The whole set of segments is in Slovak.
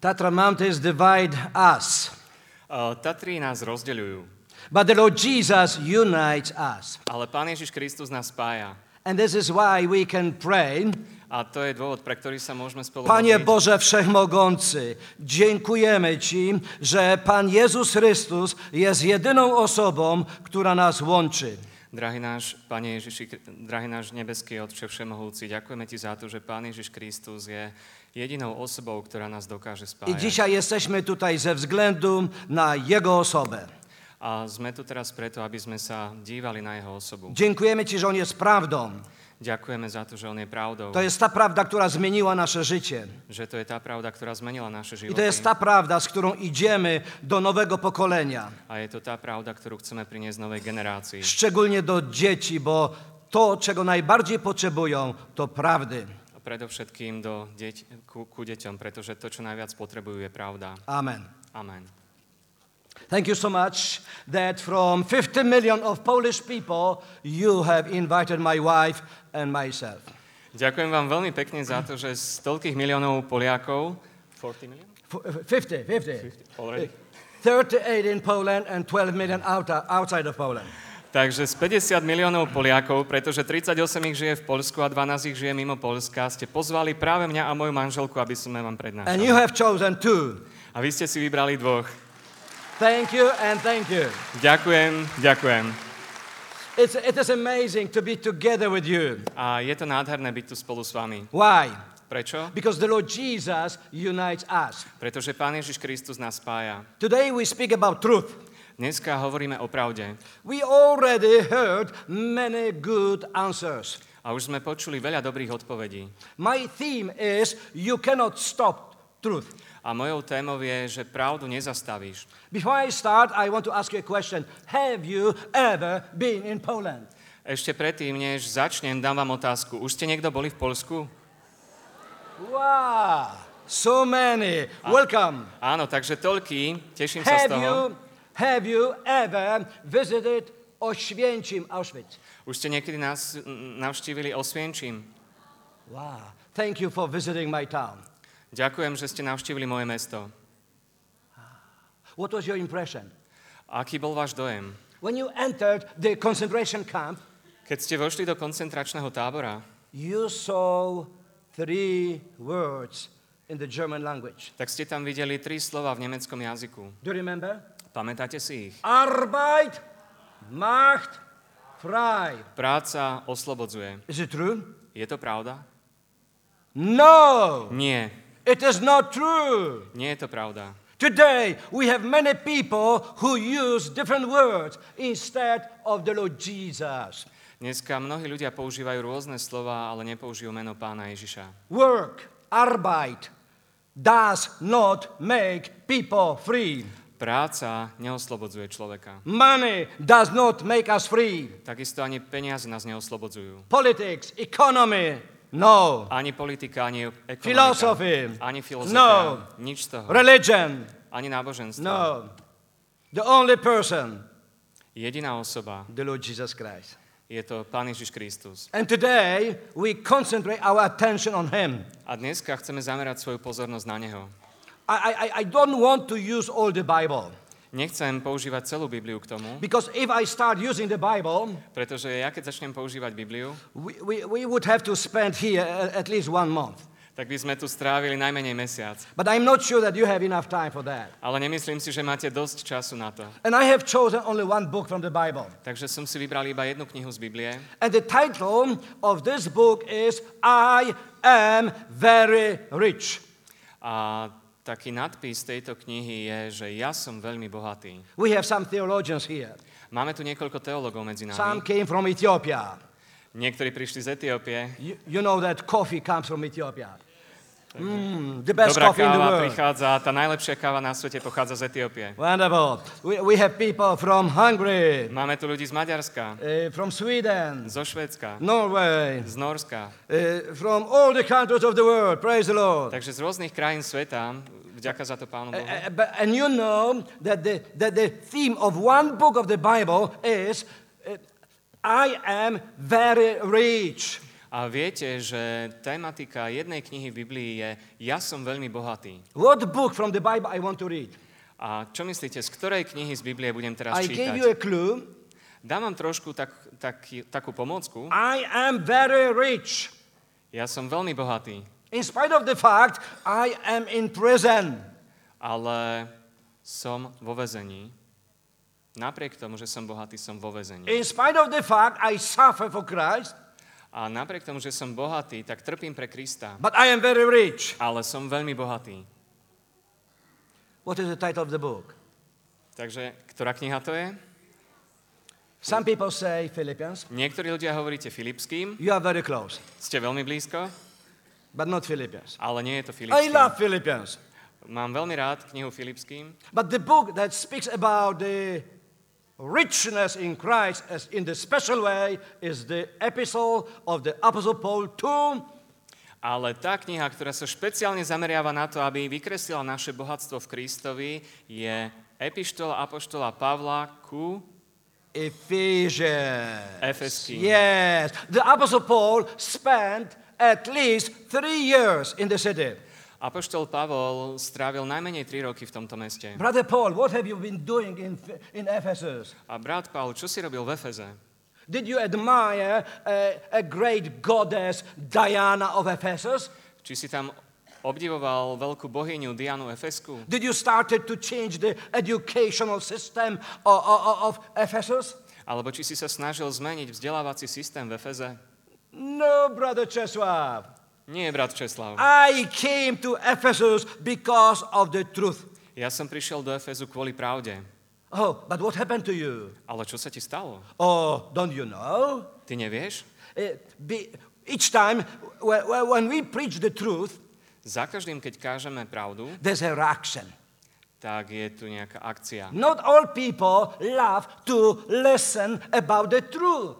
Tatra Mountains divide us, Uh, Tatry nás rozdeľujú, but the Lord Jesus unites us. ale Pán Ježiš Kristus nás spája. And this is why we can pray, A to je dôvod, pre ktorý sa môžeme spolu Panie modliť. Boże Wszechmogący, dziękujemy Ci, że Pan Jezus Chrystus jest jedyną osobą, która nas łączy. Drahý náš, Pane Ježiši, drahý náš nebeský Otče Všemohúci, ďakujeme Ti za to, že Pán Ježiš Kristus je jedinou osobou, ktorá nás dokáže I spájať. dzisiaj jesteśmy tutaj ze względu na Jego osobę. A sme tu teraz preto, aby sme sa dívali na Jeho osobu. Dziękujemy Ci, że On jest prawdą. Ďakujeme za to, že On je pravdou, To jest ta prawda, która zmieniła nasze życie. že to je tá pravda, ktorá zmenila naše I to jest ta prawda, z którą idziemy do nowego pokolenia. A je to tá pravda, ktorú chceme priniesť novej generácii. Szczególnie do dzieci, bo to, czego najbardziej potrzebują, to prawdy. Predovšetkým do deť, ku, ku deťom, pretože to, čo najviac potrebujú, je pravda. Amen. Amen. Thank you so much that from 50 million of Polish people, you have invited my wife and myself. Ďakujem vám veľmi pekne za to, že z toľkých miliónov Poliakov, 40 million? F- 50, 50. Already? 38 in Poland and 12 million out, outside of Poland. Takže z 50 miliónov Poliakov, pretože 38 ich žije v Polsku a 12 ich žije mimo Polska, ste pozvali práve mňa a moju manželku, aby sme vám And you prednášali. have chosen two. A vy ste si vybrali dvoch. Thank you and thank you. Ďakujem, ďakujem. It's, it is amazing to be together with you. A je to nádherné byť tu spolu s vami. Why? Prečo? Because the Lord Jesus unites us. Pretože Pán Ježiš Kristus nás spája. Today we speak about truth. Dneska hovoríme o pravde. We already heard many good answers. A už sme počuli veľa dobrých odpovedí. My theme is you cannot stop truth. A mojou témou je, že pravdu nezastavíš. Before I start, I want to ask you a question. Have you ever been in Poland? Ešte predtým, než začnem, dám vám otázku. Už ste niekto boli v Polsku? Wow, so many. Welcome. Áno, takže toľký, teším sa z Have toho. you, have you ever visited Oświęcim, Auschwitz? Už ste niekedy nás navštívili Osvienčím? Wow. Thank you for visiting my town. Ďakujem, že ste navštívili moje mesto. What was your impression? Aký bol váš dojem? When you entered the concentration camp, Keď ste vošli do koncentračného tábora, you saw three words in the German language. tak ste tam videli tri slova v nemeckom jazyku. Do you remember? Pamätáte si ich? Arbeit macht frei. Práca oslobodzuje. Is it true? Je to pravda? No, Nie. it is not true. Nie je to pravda. Today, we have many people who use different words instead of the Lord Jesus. Dneska mnohí ľudia používajú rôzne slova, ale nepoužijú meno pána Ježiša. Work, Arbeit, does not make people free. Práca neoslobodzuje človeka. Money does not make us free. Takisto ani peniaze nás neoslobodzujú. Politics, economy, no. Ani politika, ani ekonomika. Philosophy. Ani filozofia. No. Nič z toho. Religion, Ani náboženstvo. no. The only person, Jediná osoba the Lord Jesus Christ. je to Pán Ježiš Kristus. And today, we concentrate our attention on Him. A dneska chceme zamerať svoju pozornosť na Neho. I, I, I don't want to use all the Bible. Nechcem používať celú Bibliu k tomu, Because if I start using the Bible, pretože ja keď začnem používať Bibliu, we, we, we would have to spend here at least one month. tak by sme tu strávili najmenej mesiac. But I'm not sure that you have enough time for that. Ale nemyslím si, že máte dosť času na to. And I have chosen only one book from the Bible. Takže som si vybral iba jednu knihu z Biblie And the title of this book is I Am Very Rich. a taký nadpis tejto knihy je, že ja som veľmi bohatý. We have some theologians here. Máme tu niekoľko teologov medzi Some nami. came from Ethiopia. Niektorí prišli z Etiópie. You, you know that coffee comes from Ethiopia. Mm, the best Dobrá coffee in the world. prichádza, tá najlepšia káva na svete pochádza z Etiópie. Wonderful. We, we have people from Hungary, Máme tu ľudí z Maďarska, uh, from Sweden, zo Švédska, Norway, z Norska. uh, from all the countries of the world. Praise the Lord. Takže z rôznych krajín sveta, vďaka za to Pánu Bohu. Uh, and you know that the, that the theme of one book of the Bible is I am very rich. A viete, že tematika jednej knihy v Biblii je Ja som veľmi bohatý. What book from the Bible I want to read? A čo myslíte, z ktorej knihy z Biblie budem teraz I gave čítať? you a clue. Dám vám trošku tak, tak, takú pomôcku. I am very rich. Ja som veľmi bohatý, In spite of the fact I am in prison. ale som vo vezení. Napriek tomu, že som bohatý, som vo vezení. In spite of the fact I suffer for Christ, A napriek tomu, že som bohatý, tak trpím pre Krista. but I am very rich. Ale som veľmi bohatý. What is the title of the book? Takže, ktorá kniha to je? Some people say Philippians. Niektorí ľudia hovoríte Filipským, You are very close, ste veľmi blízko, but not Philippians. ale nie je to I Filipským. love Philippians. Mám veľmi rád knihu Filipským, But the book that speaks about the richness in Christ as in the special way is the epistle of the Apostle Paul to ale tá kniha, ktorá sa špeciálne zameriava na to, aby vykreslila naše bohatstvo v Kristovi, je Epištola Apoštola Pavla ku Ephesians. Efeským. Yes. The Apostle Paul spent at least three years in the city. Apoštol Pavol strávil najmenej 3 roky v tomto meste. Brother Paul, what have you been doing in, in Ephesus? A brat Paul, čo si robil v Efeze? Did you admire a, a great goddess Diana of Ephesus? Či si tam obdivoval veľkú bohyňu Dianu Efesku? Did you started to change the educational system of, of, of Ephesus? Alebo či si sa snažil zmeniť vzdelávací systém v Efeze? No, brother Czesław. Nie, brat Česlav. I came to Ephesus because of the truth. Ja som prišiel do Efezu kvôli pravde. Oh, but what happened to you? Ale čo sa ti stalo? Oh, don't you know? Ty nevieš? Eh, be, each time wh- wh- when we preach the truth, Za každým, keď kážeme pravdu, there's a reaction. tak je tu nejaká akcia. Not all people love to listen about the truth.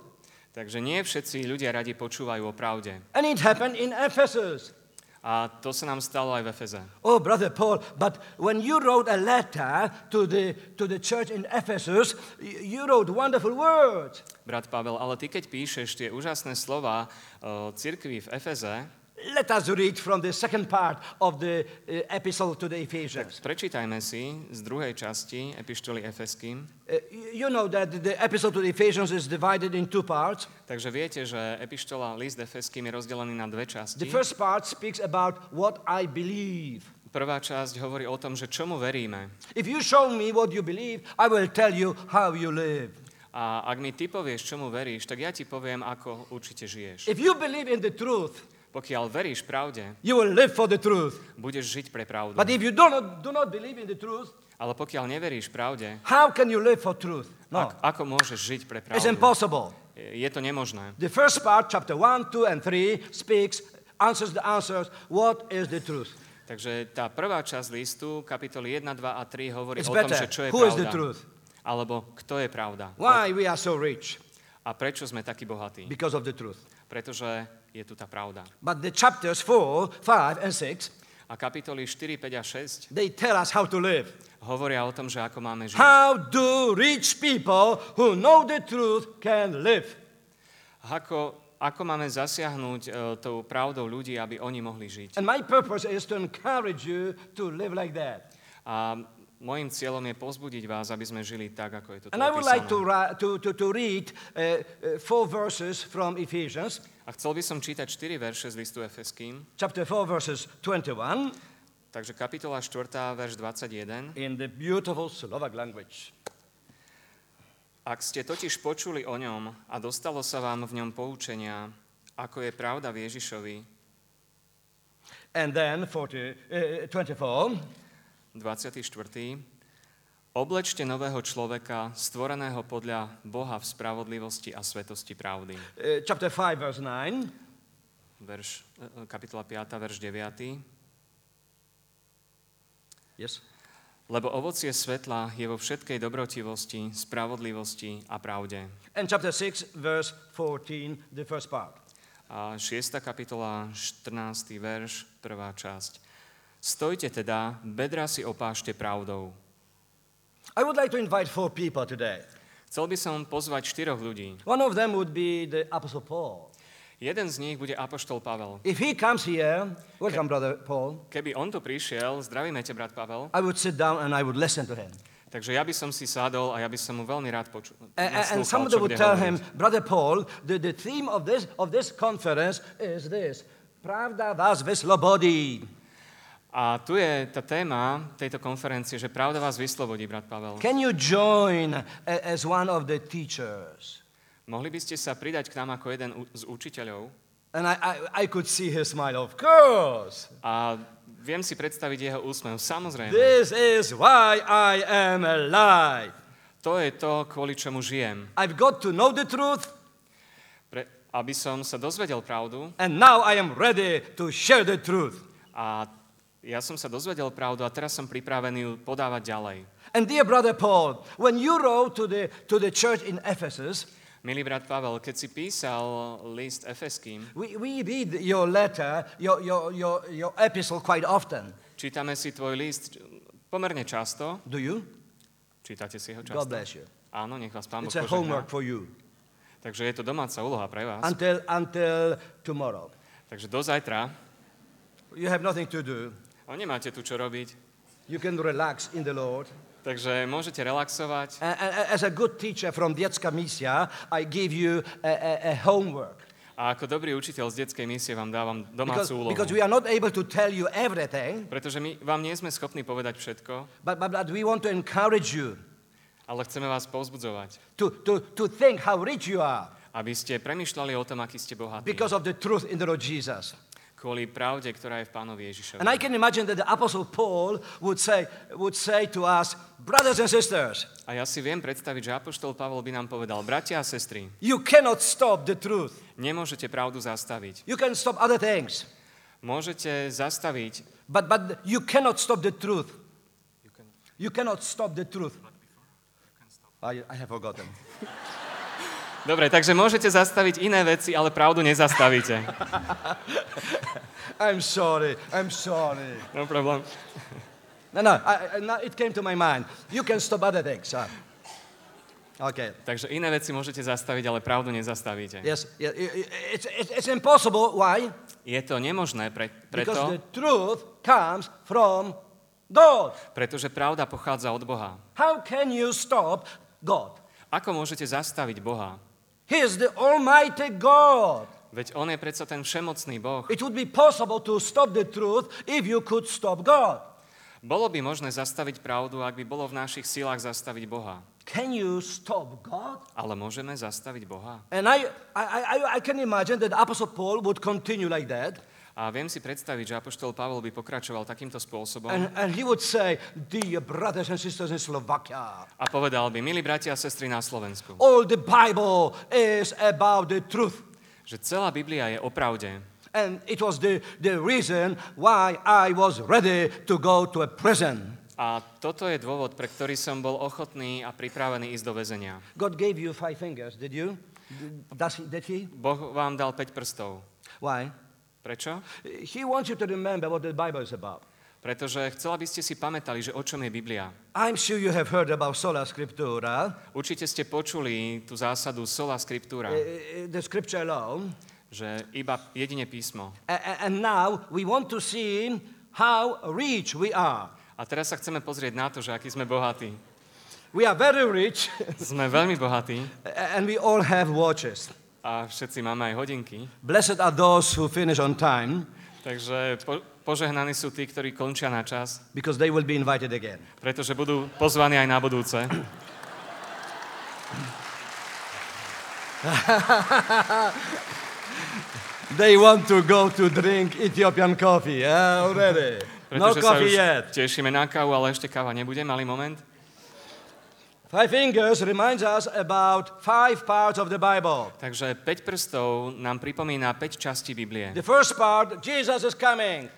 Takže nie všetci ľudia radi počúvajú o pravde. And it happened in Ephesus. A to sa nám stalo aj v Efeze. Oh, Brother Paul, but when you wrote a letter to the, to the church in Ephesus, you wrote wonderful words. Brat Pavel, ale ty keď píšeš tie úžasné slova o cirkvi v Efeze, Let us read from the second part of the uh, epistle to the Ephesians. prečítajme si z druhej časti epištoly Efeským. Uh, you know that the epistle to the Ephesians is divided in two parts. Takže viete, že epištola list Efeským je rozdelený na dve The časti. first part speaks about what I believe. Prvá časť hovorí o tom, že čomu veríme. If you show me what you believe, I will tell you how you live. A ak mi ty povieš, čomu veríš, tak ja ti poviem, ako určite žiješ. If you believe in the truth, Pokiaľ veríš pravde, you will live for the truth. budeš žiť pre pravdu. But if you do not, do not believe in the truth, Ale pokiaľ neveríš pravde, how can you live for truth? No, ak, ako môžeš žiť pre it's pravdu? impossible. Je to nemožné. The first part, chapter 1, 2, and 3, speaks, answers the answers, what is the truth? Takže tá prvá časť listu, kapitoly 1, 2 a 3, hovorí It's o tom, že čo je Who is the pravda. truth? Alebo kto je pravda. Why we are so rich? A prečo sme takí bohatí? Because of the truth. Pretože je tu tá pravda. But the chapters 4, 5, and 6, A kapitoly 4, 5 a 6 they tell us how to live. hovoria o tom, že ako máme žiť. How do rich people who know the truth can live? Ako, ako máme zasiahnuť e, tou pravdou ľudí, aby oni mohli žiť. And my purpose is to encourage you to live like that. A môjim cieľom je pozbudiť vás, aby sme žili tak, ako je to tu And I would like to, opísané. to, to, to read uh, uh, four verses from Ephesians, A chcel by som čítať 4 verše z listu Efeským. chapter 4, verses 21, Takže kapitola 4, verš 21. in the beautiful Slovak language. Ak ste totiž počuli o ňom a dostalo sa vám v ňom poučenia, ako je pravda v Ježišovi, And then 40, uh, 24, 24. Oblečte nového človeka, stvoreného podľa Boha v spravodlivosti a svetosti pravdy. uh, chapter 5, verse 9, Verš, e, kapitola 5, verš 9. yes, Lebo ovocie svetla je vo všetkej dobrotivosti, spravodlivosti a pravde. and chapter 6, verse 14, the first part. A 6. kapitola, 14. verš, prvá časť. Stojte teda, bedra si opášte pravdou. I would like to invite four people today. Chcel by som pozvať štyroch ľudí. One of them would be the Apostle Paul. Jeden z nich bude Apoštol Pavel. If he comes here, welcome, Brother Paul, Keby on tu prišiel, zdravíme ťa, brat Pavel, I would sit down and I would listen to him. takže ja by som si sadol a ja by som mu veľmi rád počul. And, somebody would tell hovoriť. him, Brother Paul, the, the theme of this, of this conference is this Pravda vás vyslobodí. A tu je tá téma tejto konferencie, že pravda vás vyslobodí, brat Pavel. Can you join as one of the teachers? Mohli by ste sa pridať k nám ako jeden z učiteľov? And I, I, I could see his smile, of course. A viem si predstaviť jeho úsmev. Samozrejme. This is why I am alive. To je to, kvôli čomu žijem. I've got to know the truth, Pre, aby som sa dozvedel pravdu and now I am ready to share the truth. a ja som sa dozvedel pravdu a teraz som pripravený ju podávať ďalej. And dear brother Paul, when you wrote to the, to the church in Ephesus, Milý brat Pavel, keď si písal list Efeským, we, we read your letter, your, your, your, your epistle quite often. čítame si tvoj list pomerne často. Do you? Čítate si ho God často? bless you. Áno, nech vás Pán Boh It's a homework for you Takže je to domáca úloha pre vás. until, until tomorrow. Takže do zajtra. You have nothing to do. A nemáte tu čo robiť. You can relax in the Lord. Takže môžete relaxovať. As a good teacher from Dietska Misia, I give you a, a, a homework. A ako dobrý učiteľ z detskej misie vám dávam Because, domácu úlohu. because we are not able to tell you everything, Pretože my vám nie sme schopní povedať všetko, but, but, but we want to encourage you ale chceme vás povzbudzovať, to, to, to think how rich you are aby ste premyšľali o tom, aký ste bohatí. because of the truth in the Lord Jesus. Kvôli pravde, ktorá je v Pánovi Ježišovi. And I can imagine that the Apostle Paul would say, would say to us, brothers and sisters, A ja si viem predstaviť, že Apoštol Pavol by nám povedal, bratia a sestry, you cannot stop the truth. nemôžete pravdu zastaviť. You can stop other things, Môžete zastaviť, but, but you cannot stop the truth. You cannot stop the truth. I, I have forgotten. Dobre, takže môžete zastaviť iné veci, ale pravdu nezastavíte. I'm sorry. I'm sorry. No problém. No, no, I, I, now it came to my mind. You can stop other things. Huh? Okay. Takže iné veci môžete zastaviť, ale pravdu nezastavíte. Yes, i- it's, it's, impossible. Why? Je to nemožné pre, Because the preto, truth comes from God. pretože pravda pochádza od Boha. How can you stop God? Ako môžete zastaviť Boha? He is the Almighty God. Veď On je predsa ten všemocný Boh. It would be possible to stop the truth if you could stop God. Bolo by možné zastaviť pravdu, ak by bolo v našich silách zastaviť Boha. Can you stop God? Ale môžeme zastaviť Boha? And I, I, I, I can imagine that Apostle Paul would continue like that. A viem si predstaviť, že Apoštol Pavol by pokračoval takýmto spôsobom And, and he would say, Dear brothers and sisters in Slovakia, a povedal by, milí bratia a sestry na Slovensku, all the Bible is about the truth. že celá Biblia je o pravde. And it was the, the reason why I was ready to go to a prison. A toto je dôvod, pre ktorý som bol ochotný a pripravený ísť do väzenia. God gave you five fingers, did you? Does he, did he? Boh vám dal 5 prstov. Why? Prečo? He wants you to remember what the Bible is about. Pretože chcel, aby ste si pamätali, že o čom je Biblia. I'm sure you have heard about sola scriptura, Určite ste počuli tú zásadu sola scriptura, uh, the scripture alone. že iba jedine písmo. And now we want to see how rich we are. A teraz sa chceme pozrieť na to, že aký sme bohatí. We are very rich, Sme veľmi bohatí and we all have watches. A všetci máme aj hodinky, Blessed are those who finish on time, takže po, požehnaní sú tí, ktorí končia na čas, because they will be invited again. pretože budú pozvaní aj na budúce. They want to go to drink Ethiopian coffee yeah, already. No Pretože sa coffee yet. tešíme na kávu, ale ešte káva nebude, malý moment. Five fingers reminds us about five parts of the Bible. Takže 5 prstov nám pripomína 5 častí Biblie. The first part, Jesus is coming,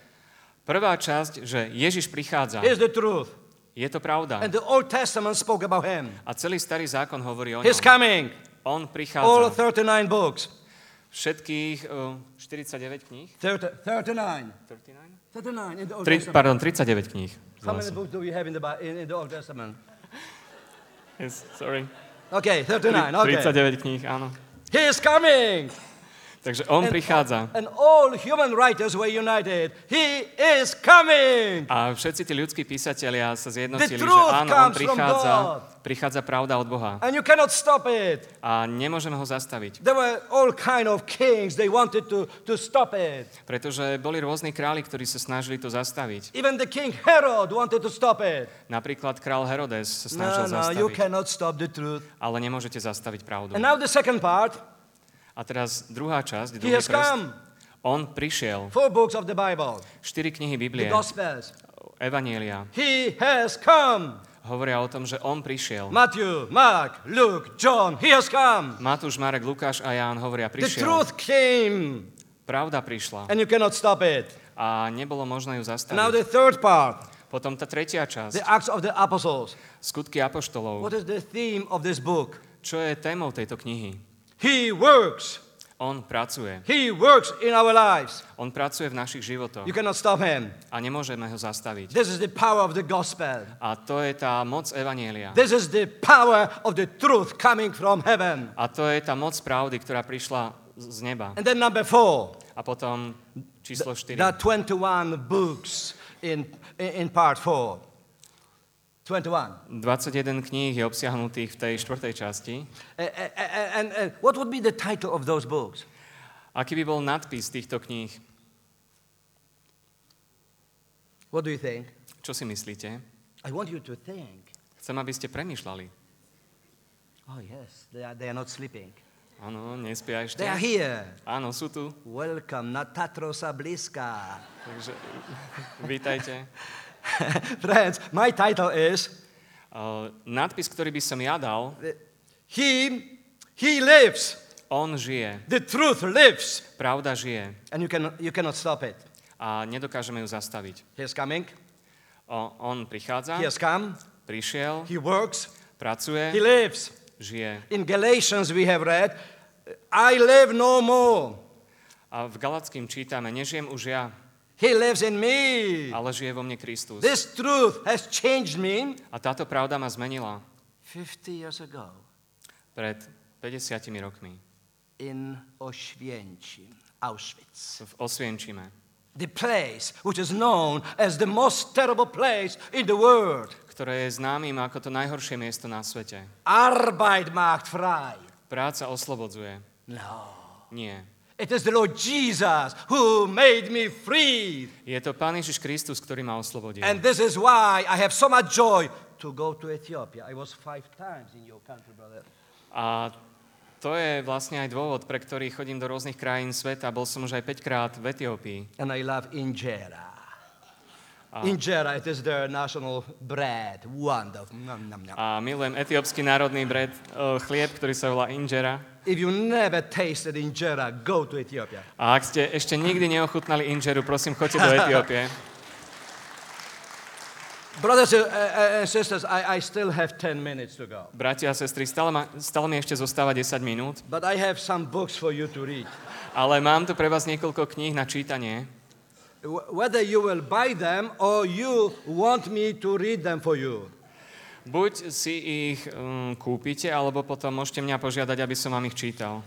Prvá časť, že Ježiš prichádza. is the truth. Je to pravda. And the Old Testament spoke about him. A celý starý zákon hovorí o He's ňom. coming. On All prichádza. 39 books. Všetkých uh, 49 kníh? 30, 39. 39? 39 in the Old Tri, Testament. pardon, 39 kníh. How many books do we have in the, in, in the Old Testament? Yes, sorry. Okay, 39. Okay. 39 kníh, áno. He is coming. Takže on prichádza. And all human writers were united. He is coming. A všetci tí ľudskí písatelia sa zjednotili, že áno, on prichádza, prichádza pravda od Boha. And you cannot stop it. A nemôžeme ho zastaviť, There were all kind of kings. They wanted to, to stop it. pretože boli rôzni králi, ktorí sa snažili to zastaviť. Even the king Herod wanted to stop it. Napríklad král Herodes sa No, snažil no, you zastaviť, cannot stop the truth. ale nemôžete zastaviť pravdu. And now the second part. A teraz druhá časť, He druhý has prst. come. On prišiel. Four books of the Bible. Štyri knihy The Biblie, Gospels. Evanielia, He has come. hovoria o tom, že on prišiel. Matthew, Mark, Luke, John. He has come. Matúš, Marek, Lukáš a Ján hovoria, The prišiel. truth came. Pravda prišla And you cannot stop it. a nebolo možné ju And now zastaviť. the third part. Potom tá tretia The časť, Acts of the Apostles. skutky apoštolov. What is the theme of this book? Čo je témou tejto knihy? He works. On pracuje. He works in our lives. On pracuje v našich životoch You cannot stop him. a nemôžeme ho zastaviť. This is the power of the gospel. A to je tá moc Evanielia. This is the power of the truth coming from heaven. A to je tá moc pravdy, ktorá prišla z neba. And then number four, A potom číslo 4. there are 21 books in, in, in part four. 21. 21 kníh je obsiahnutých v tej štvrtej časti. A- a- a- And, and what would be the title of those books? Aký by bol nadpis týchto kníh? What do you think? Čo si myslíte? I want you to think. Chcem, aby ste premýšľali. Oh, yes, they are, they are not sleeping. Áno, nespia ešte. They are here. Áno, sú tu. Welcome na Tatrosa Bliska. Takže vítajte. Friends, my title is Uh, nadpis, ktorý by som ja dal, He, he lives. on žije. The truth lives. Pravda žije. And you, can, you cannot stop it. A nedokážeme ju zastaviť. He's coming. O, on prichádza, He has come. prišiel, He works. He pracuje, lives. žije. In Galatians we have read, I live no more. A v Galackým čítame, nežijem už ja, He lives in me. ale žije vo mne Kristus. This truth has changed me A táto pravda ma zmenila 50 years ago pred 50 rokmi in Oświęcim, Auschwitz. v Osvienčime, The place which is known as the most terrible place in the world. ktoré je známym ako to najhoršie miesto na svete. Arbeit macht frei. Práca oslobodzuje. No. Nie. It is the Lord Jesus who made me free. Je to Pán Ježiš Kristus, ktorý ma oslobodil. And this is why I have so much joy to go to Ethiopia. I was five times in your country, brother. A to je vlastne aj dôvod, pre ktorý chodím do rôznych krajín sveta. Bol som už aj 5 krát v Etiópii. And I love injera. Injera, it is their national bread. Wonderful. Nom, nom, nom. A milujem etiópsky národný bred, o, chlieb, ktorý sa volá injera. If you never tasted injera, go to Ethiopia. A ak ste ešte nikdy neochutnali inžeru, prosím, choďte do Etiópie. Brothers uh, uh, and sisters, I, I still have 10 minutes to go. Bratia a sestry, stále, ma, stále mi ešte zostáva 10 minút, But I have some books for you to read. ale mám tu pre vás niekoľko kníh na čítanie. Wh- Whether you will buy them or you want me to read them for you. Buď si ich um, kúpite, alebo potom môžete mňa požiadať, aby som vám ich čítal.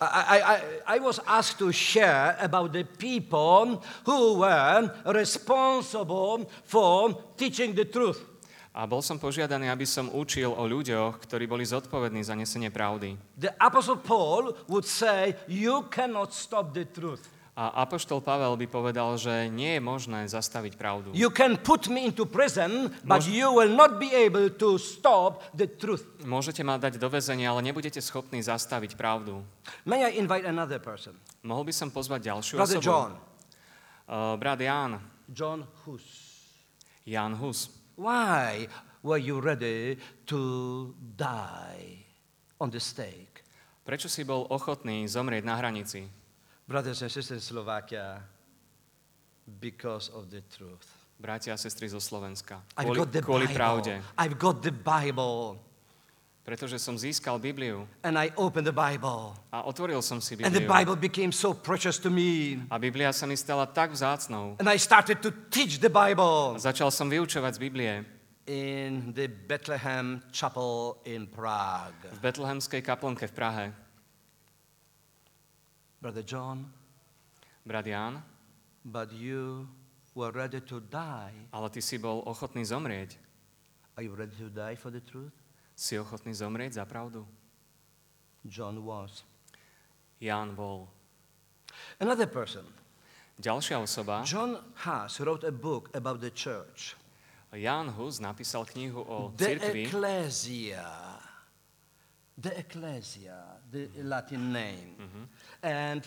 I, I, I was asked to share about the people who were responsible for teaching the truth. A bol som požiadaný, aby som učil o ľuďoch, ktorí boli zodpovední za nesenie pravdy. The Apostle Paul would say, You cannot stop the truth. A Apoštol Pavel by povedal, že nie je možné zastaviť pravdu. You can put me into prison, but you will not be able to stop the truth. Môžete ma dať do väzenia, ale nebudete schopní zastaviť pravdu. May I invite another person? Mohol by som pozvať ďalšiu Brother osobu? John. Uh, brat Ján. John Hus. Jan Hus. Why were you ready to die on the stake? Prečo si bol ochotný zomrieť na hranici? Brothers and sisters in Slovakia, because of the truth. Bratia a sestry zo Slovenska. I've Kvôli, got the kvôli Bible. pravde. I've got the Bible. Pretože som získal Bibliu And I opened the Bible. a otvoril som si And the Bibliu. Bible became so precious to me. A Biblia sa mi stala tak vzácnou. And I started to teach the Bible A začal som vyučovať z Biblie in the Bethlehem Chapel in Prague. v Betlehemskej kaplnke v Prahe. Brother John, brat Ján, but you were ready to die. ale ty si bol ochotný zomrieť. Are you ready to die for the truth? Si ochotný zomrieť za pravdu? John was. Ján bol. Another person, Ďalšia osoba, John Huss, wrote a book about the church. Ján Hus, napísal knihu o The cirkvi, Ecclesia. The Ecclesia, the Latin name. And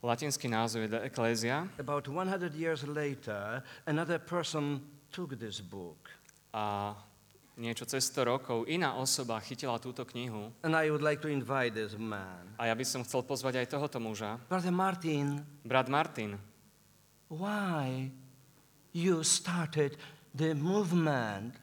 latinský názov je De Ecclesia, about 100 years later, another person took this book. a niečo cez 100 rokov iná osoba chytila túto knihu And I would like to invite this man. a ja by som chcel pozvať aj tohoto muža, Brother Martin, brat Martin. why you started the movement?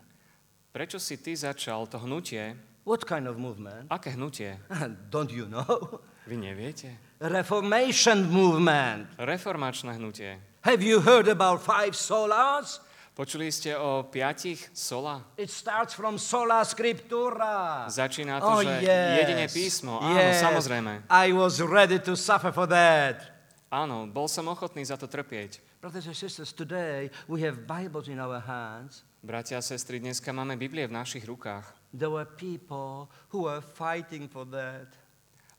Prečo si ty začal to hnutie? What kind of movement? Aké hnutie? Don't you know? Vy neviete? Reformation movement. Reformačné hnutie. Have you heard about five solas? Počuli ste o piatich sola? It starts from sola scriptura. Začína to, Oh, že yes. jedine písmo. Áno, Yes. samozrejme. I was ready to suffer for that. Áno, bol som ochotný za to trpieť. Brothers and sisters, today we have Bibles in our hands. Bratia a sestry, dneska máme Biblie v našich rukách. There were people who were fighting for that.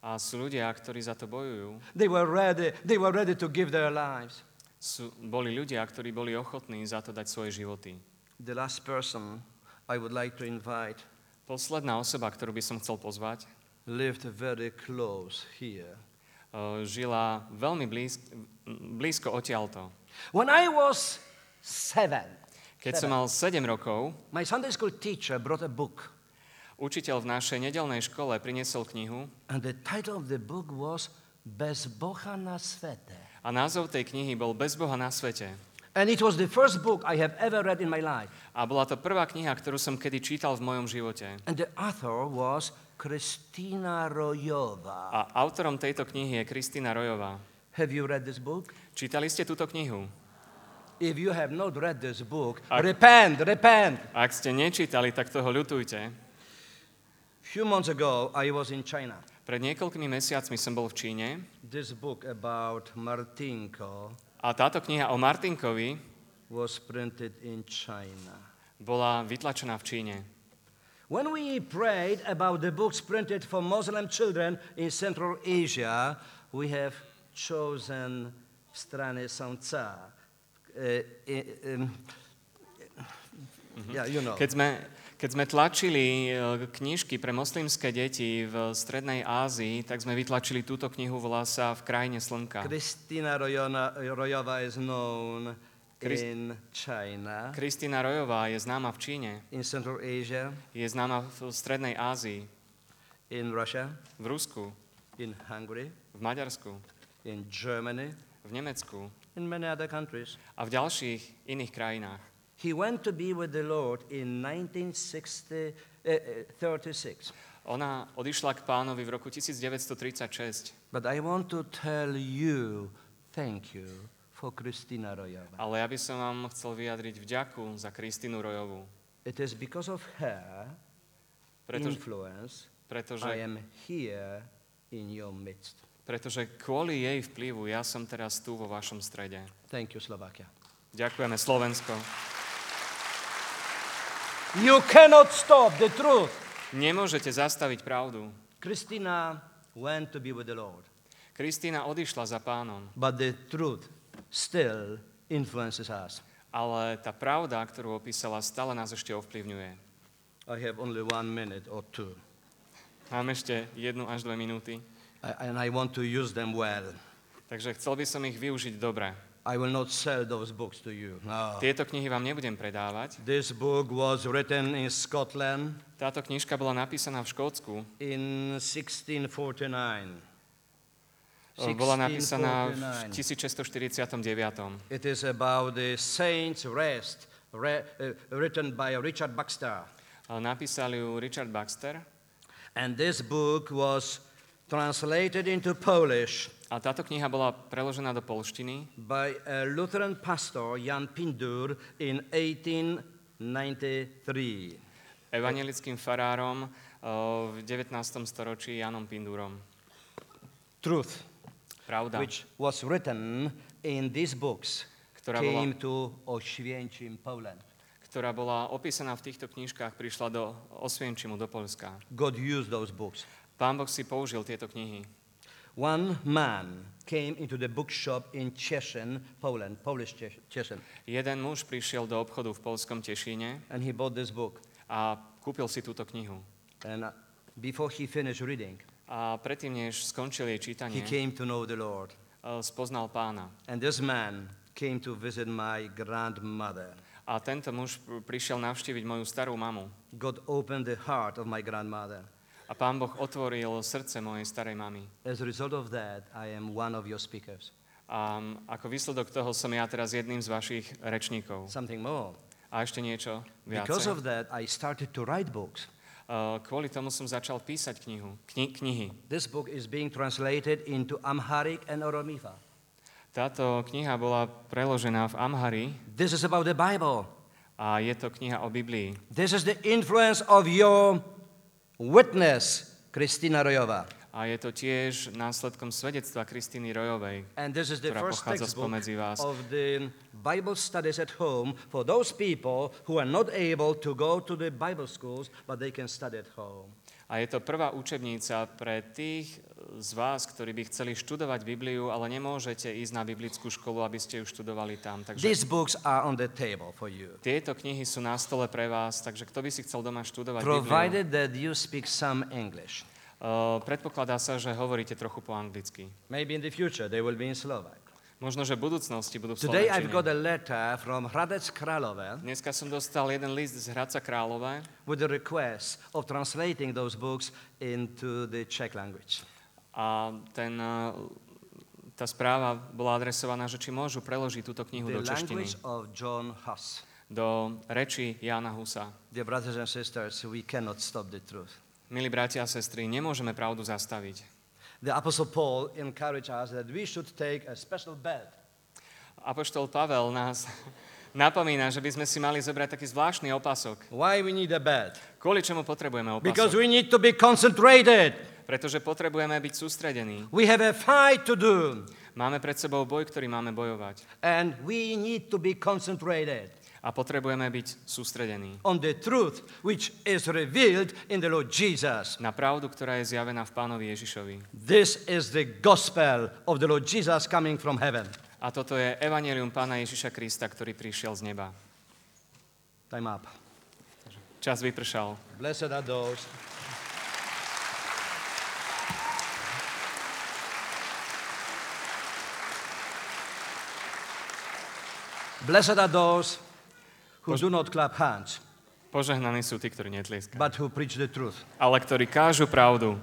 A sú ľudia, ktorí za to bojujú. They were ready, they were ready to give their lives. Sú, boli ľudia, ktorí boli ochotní za to dať svoje životy. The last person I would like to invite Posledná osoba, ktorú by som chcel pozvať, lived very close here. eh, žila veľmi blízko, blízko odtiaľto. When I was seven, Keď som mal 7 rokov, my Sunday school teacher brought a book, učiteľ v našej nedelnej škole priniesol knihu and the title of the book was Bez Boha na svete. A názov tej knihy bol Bez Boha na svete. And it was the first book I have ever read in my life. A bola to prvá kniha, ktorú som kedy čítal v mojom živote. And the author was Kristina Rojova. A autorom tejto knihy je Kristýna Rojová. Have you read this book? Čítali ste túto knihu? If you have not read this book, Ak- repent, repent. Ak ste nečítali, tak toho ľutujte. few months ago, I was in China. Pred niekoľkými mesiacmi som bol v Číne This book about Martinko a táto kniha o Martinkovi was printed in China. bola vytlačená v Číne. When we prayed about the books printed for Muslim children in Central Asia, we have chosen Strane Samca. Uh, i- um, yeah, you know. Keď sme, keď sme tlačili e, knižky pre moslimské deti v Strednej Ázii, tak sme vytlačili túto knihu, volá sa V krajine slnka. Kristina Rojova is known in China, Kristýna Rojová je známa v Číne, in Central Asia, je známa v Strednej Ázii, in Russia, v Rusku, in Hungary, v Maďarsku, in Germany, v Nemecku. In many other countries. a v ďalších iných krajinách. He went to be with the Lord in 1936. Ona odišla k pánovi v roku 1936, But I want to tell you thank you for Kristina Rojava. ale ja by som vám chcel vyjadriť vďaku za Kristínu Rojovú, It is because of her pretože, influence pretože, I am here in your midst. pretože kvôli jej vplyvu ja som teraz tu vo vašom strede. Thank you, Slovakia. Ďakujeme Slovensko. You cannot stop the truth. Nemôžete zastaviť pravdu. Christina went to be with the Lord, Kristína odišla za pánom, but the truth still influences us. ale tá pravda, ktorú opísala, stále nás ešte ovplyvňuje. I have only one minute or two, Mám ešte jednu až dve minúty, I- and I want to use them well. takže chcel by som ich využiť dobre. I will not sell those books to you. No. Tieto knihy vám nebudem predávať. This book was written in Scotland Táto knižka bola napísaná v Škótsku. in 1649. Bola napísaná v 1649. 1649. It is about the saints' rest, re- uh, written by Richard Baxter. Napísal ju Richard Baxter And this book was translated into Polish a táto kniha bola preložená do polštiny by a Lutheran pastor, Jan Pindur, in 1893. evangelickým farárom eh, v 19. storočí Janom Pindurom. Truth. pravda, which was written in these books, Ktorá bola- came to Oświęcim, Poland. ktorá bola opísaná v týchto knižkách, prišla do Osvienčimu, do Polska. God used those books. Pán Boh si použil tieto knihy. One man came into the bookshop in Cieszyn, Poland, Polish Cieszyn, Jeden muž prišiel do obchodu v polskom Tešíne and he bought this book. a kúpil si túto knihu. And uh, before he finished reading, A predtým, než skončil jej he čítanie, came to know the Lord. eh, spoznal pána. And this man came to visit my grandmother. A tento muž pr- prišiel navštíviť moju starú mamu. God opened the heart of my grandmother. A pán Boh otvoril srdce mojej starej mamy. As a result of that, I am one of your speakers. A ako výsledok toho som ja teraz jedným z vašich rečníkov. Something more. A ešte niečo Because viacej. of that, I started to write books. Eh, Kvôli tomu som začal písať knihu, kni- knihy. This book is being translated into Amharic and Oromifa. Táto kniha bola preložená v Amhari This is about the Bible. a je to kniha o Biblii. This is the influence of your witness, Kristina Rojova. A je to tiež následkom svedectva Kristýny Rojovej. And this is the Ktorá first pochádza spomedzi vás. of the Bible studies at home for those people who are not able to go to the Bible schools, but they can study at home. A je to prvá učebnica pre tých z vás, ktorí by chceli študovať Bibliu, ale nemôžete ísť na biblickú školu, aby ste ju študovali tam. Takže These books are on the table for you, tieto knihy sú na stole pre vás, takže kto by si chcel doma študovať Bibliu, provided that you speak some English. uh, predpokladá sa, že hovoríte trochu po anglicky. Maybe in the future they will be in Slovak. Možno, že v budúcnosti budú v Today I've got a letter from Hradec Králové Dneska som dostal jeden list z Hradca Králové with a request of translating those books into the Czech language. A ten, uh, tá správa bola adresovaná, že či môžu preložiť túto knihu do češtiny, do reči Jána Husa. Milí bratia a sestry, nemôžeme pravdu zastaviť. The Apostle Paul encouraged us that we should take a special belt Apoštol Pavel nás napomína, že by sme si mali zobrať taký zvláštny opasok. Why we need a belt? Kvôli čomu potrebujeme Because opasok? we need to be concentrated. Pretože potrebujeme byť sústredení. We have a fight to do. Máme pred sebou boj, ktorý máme bojovať. And we need to be concentrated A potrebujeme byť sústredení on the truth which is revealed in the Lord Jesus. na pravdu, ktorá je zjavená v Pánovi Ježišovi. This is the gospel of the Lord Jesus coming from heaven. A toto je evanelium Pána Ježiša Krista, ktorý prišiel z neba. Time up. Čas vypršal. Blessed are those. Blessed are those who do not clap hands, Požehnaní sú tí, ktorí netlieskajú, but who preach the truth. ale ktorí kážu pravdu.